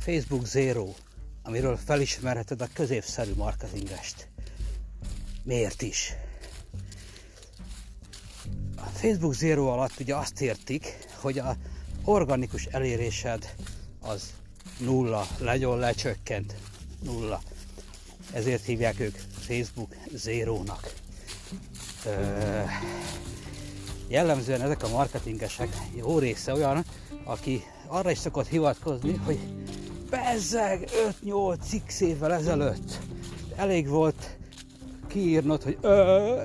Facebook Zero, amiről felismerheted a középszerű marketingest. Miért is? A Facebook Zero alatt ugye azt értik, hogy a organikus elérésed az nulla, nagyon lecsökkent, nulla. Ezért hívják ők Facebook Zero-nak. Ö, jellemzően ezek a marketingesek jó része olyan, aki arra is szokott hivatkozni, hogy bezzeg 5-8 x évvel ezelőtt elég volt kiírnod, hogy ö,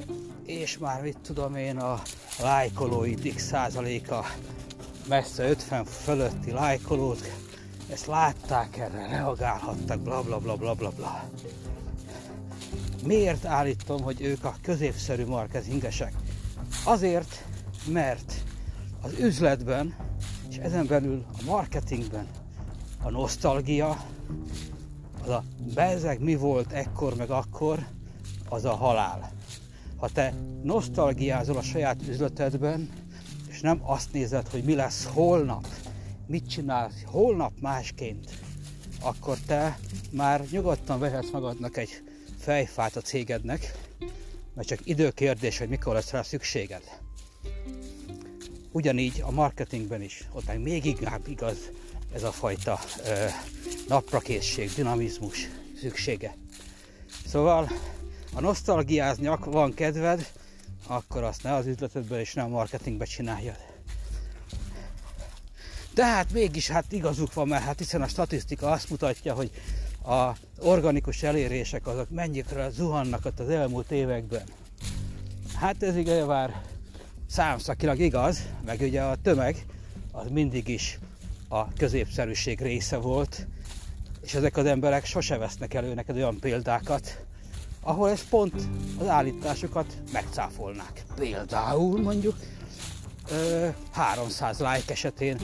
és már mit tudom én, a lájkolóid x százaléka messze 50 fölötti lájkolót, ezt látták erre, reagálhattak, bla bla bla bla bla bla. Miért állítom, hogy ők a középszerű marketingesek? Azért, mert az üzletben, és ezen belül a marketingben a nosztalgia, az a bezeg mi volt ekkor meg akkor, az a halál. Ha te nosztalgiázol a saját üzletedben, és nem azt nézed, hogy mi lesz holnap, mit csinálsz holnap másként, akkor te már nyugodtan vehetsz magadnak egy fejfát a cégednek, mert csak időkérdés, hogy mikor lesz rá szükséged. Ugyanígy a marketingben is, ott még inkább igaz ez a fajta ö, naprakészség, dinamizmus szüksége. Szóval, a nosztalgiázni van kedved, akkor azt ne az üzletedben és nem a marketingben csináljad. De hát mégis hát igazuk van, mert hát hiszen a statisztika azt mutatja, hogy a organikus elérések azok mennyire zuhannak ott az elmúlt években. Hát ez ugye számszakilag igaz, meg ugye a tömeg az mindig is a középszerűség része volt, és ezek az emberek sose vesznek elő neked olyan példákat, ahol ez pont az állításokat megcáfolnák. Például mondjuk 300 like esetén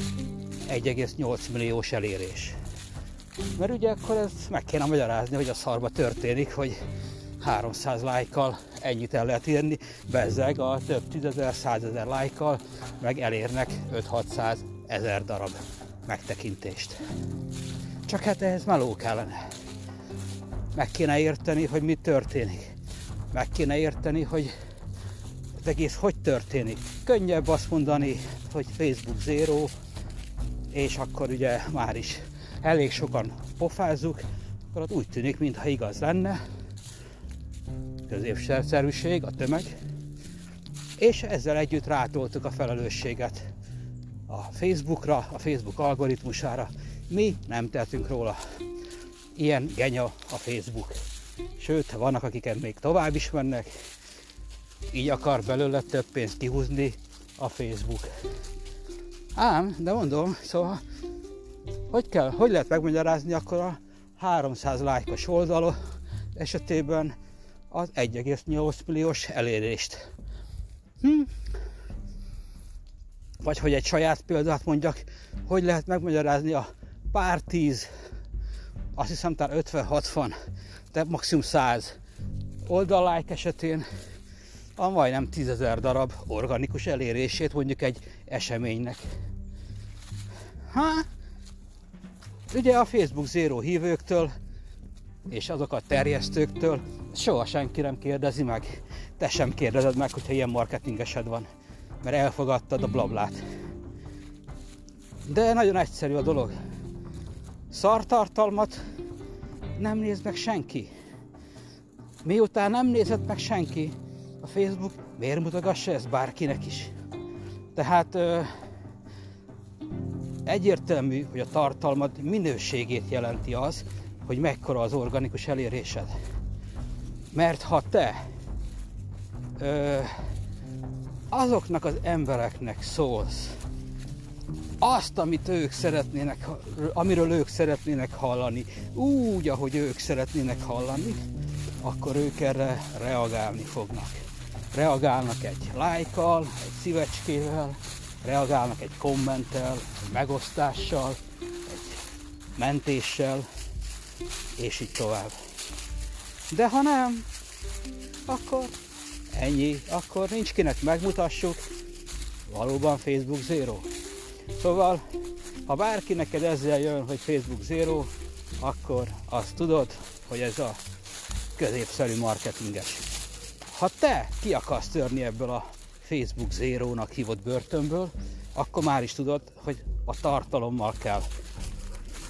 1,8 milliós elérés. Mert ugye akkor ezt meg kéne magyarázni, hogy a szarba történik, hogy 300 lájkkal ennyit el lehet írni, bezzeg a több tízezer, százezer lájkkal meg elérnek 5-600 ezer darab megtekintést. Csak hát ehhez meló kellene. Meg kéne érteni, hogy mi történik. Meg kéne érteni, hogy az egész hogy történik. Könnyebb azt mondani, hogy Facebook zero, és akkor ugye már is elég sokan pofázzuk, akkor ott úgy tűnik, mintha igaz lenne, középszerűség, a tömeg, és ezzel együtt rátoltuk a felelősséget a Facebookra, a Facebook algoritmusára. Mi nem tehetünk róla. Ilyen genya a Facebook. Sőt, vannak, akiket még tovább is mennek, így akar belőle több pénzt kihúzni a Facebook. Ám, de mondom, szóval hogy kell, hogy lehet megmagyarázni akkor a 300 lájkos oldal esetében az 1,8 milliós elérést. Hm? Vagy hogy egy saját példát mondjak, hogy lehet megmagyarázni a pár tíz, azt hiszem talán 50-60, de maximum 100 oldallájk esetén a majdnem 10.000 darab organikus elérését mondjuk egy eseménynek. Hát, Ugye a Facebook Zero hívőktől és azok a terjesztőktől soha senki nem kérdezi meg. Te sem kérdezed meg, hogyha ilyen marketingesed van, mert elfogadtad a blablát. De nagyon egyszerű a dolog. Szartartalmat nem néz meg senki. Miután nem nézett meg senki, a Facebook miért mutogassa ezt bárkinek is? Tehát Egyértelmű, hogy a tartalmad minőségét jelenti az, hogy mekkora az organikus elérésed. Mert ha te ö, azoknak az embereknek szólsz, azt, amit ők szeretnének, amiről ők szeretnének hallani, úgy, ahogy ők szeretnének hallani, akkor ők erre reagálni fognak. Reagálnak egy lájkkal, egy szívecskével, reagálnak egy kommenttel, egy megosztással, egy mentéssel, és így tovább. De ha nem, akkor ennyi, akkor nincs kinek megmutassuk, valóban Facebook Zero. Szóval, Ha bárki neked ezzel jön, hogy Facebook Zero, akkor azt tudod, hogy ez a középszerű marketinges. Ha te ki akarsz törni ebből a Facebook Zero-nak hívott börtönből, akkor már is tudod, hogy a tartalommal kell,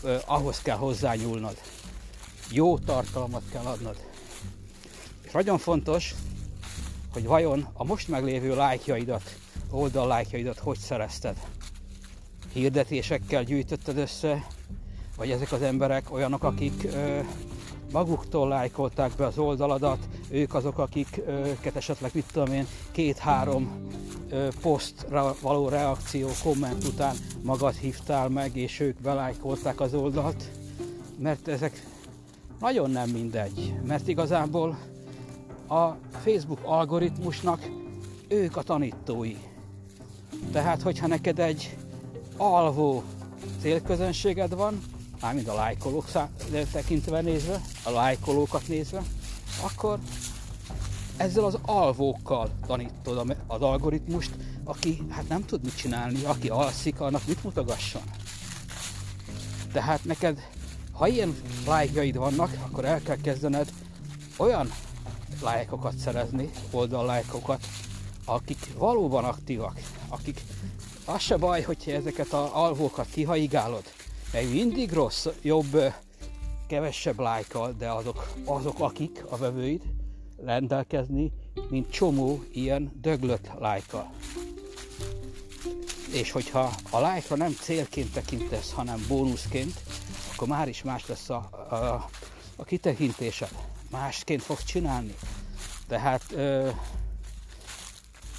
eh, ahhoz kell hozzányúlnod. Jó tartalmat kell adnod. És nagyon fontos, hogy vajon a most meglévő lájkjaidat, oldal lájkjaidat hogy szerezted. Hirdetésekkel gyűjtötted össze, vagy ezek az emberek olyanok, akik ö, maguktól lájkolták be az oldaladat, ők azok, akiket esetleg, mit tudom én, két-három posztra való reakció, komment után magad hívtál meg, és ők belájkolták az oldalt, mert ezek nagyon nem mindegy, mert igazából a Facebook algoritmusnak ők a tanítói. Tehát, hogyha neked egy alvó célközönséged van, mármint a lájkolók tekintve nézve, a lájkolókat nézve, akkor ezzel az alvókkal tanítod az algoritmust, aki hát nem tud mit csinálni, aki alszik, annak mit mutogasson. Tehát neked, ha ilyen lájkjaid vannak, akkor el kell kezdened olyan lájkokat szerezni, oldallájkokat, akik valóban aktívak, akik az se baj, hogyha ezeket az alvókat kihaigálod, mert mindig rossz, jobb, kevesebb lájkkal, de azok, azok akik a vevőid rendelkezni, mint csomó ilyen döglött lájka. És hogyha a lájka nem célként tekintesz, hanem bónuszként, akkor már is más lesz a, a, a kitekintésed. Másként fogsz csinálni. Tehát ö,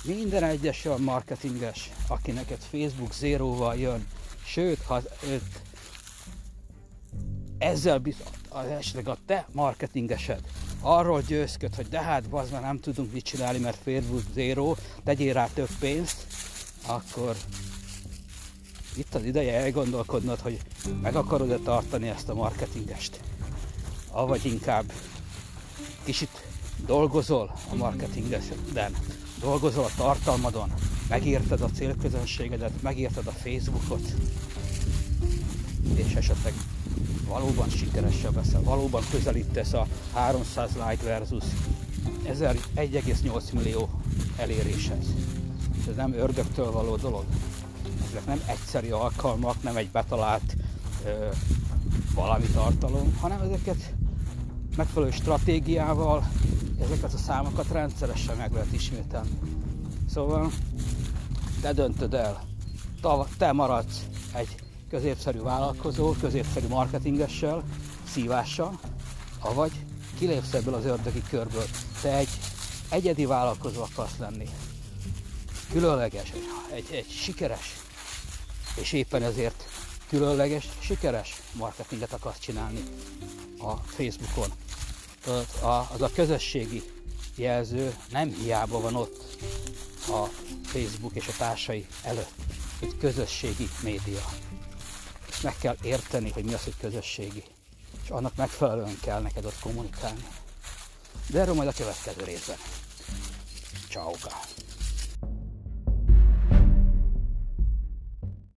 minden egyes olyan marketinges, aki neked Facebook zéróval jön, sőt, ha őt ezzel bizony, esetleg a te marketingesed arról győzköd, hogy de hát bazd, nem tudunk mit csinálni, mert Facebook zéró, tegyél rá több pénzt, akkor itt az ideje elgondolkodnod, hogy meg akarod-e tartani ezt a marketingest. Avagy inkább kicsit dolgozol a marketingeden, dolgozol a tartalmadon, megérted a célközönségedet, megérted a Facebookot, és esetleg valóban sikeresebb leszel, valóban közelítesz a 300 like versus 1,8 millió eléréshez. Ez nem ördögtől való dolog. Ezek nem egyszeri alkalmak, nem egy betalált ö, valami tartalom, hanem ezeket megfelelő stratégiával ezeket a számokat rendszeresen meg lehet ismételni. Szóval te döntöd el, te maradsz egy középszerű vállalkozó, középszerű marketingessel, szívással, avagy kilépsz ebből az ördögi körből. Te egy egyedi vállalkozó akarsz lenni. Különleges, egy, egy sikeres, és éppen ezért különleges, sikeres marketinget akarsz csinálni a Facebookon. Az a közösségi jelző nem hiába van ott a Facebook és a társai előtt. Egy közösségi média meg kell érteni, hogy mi az, hogy közösségi. És annak megfelelően kell neked ott kommunikálni. De erről majd a következő részben. Ciao.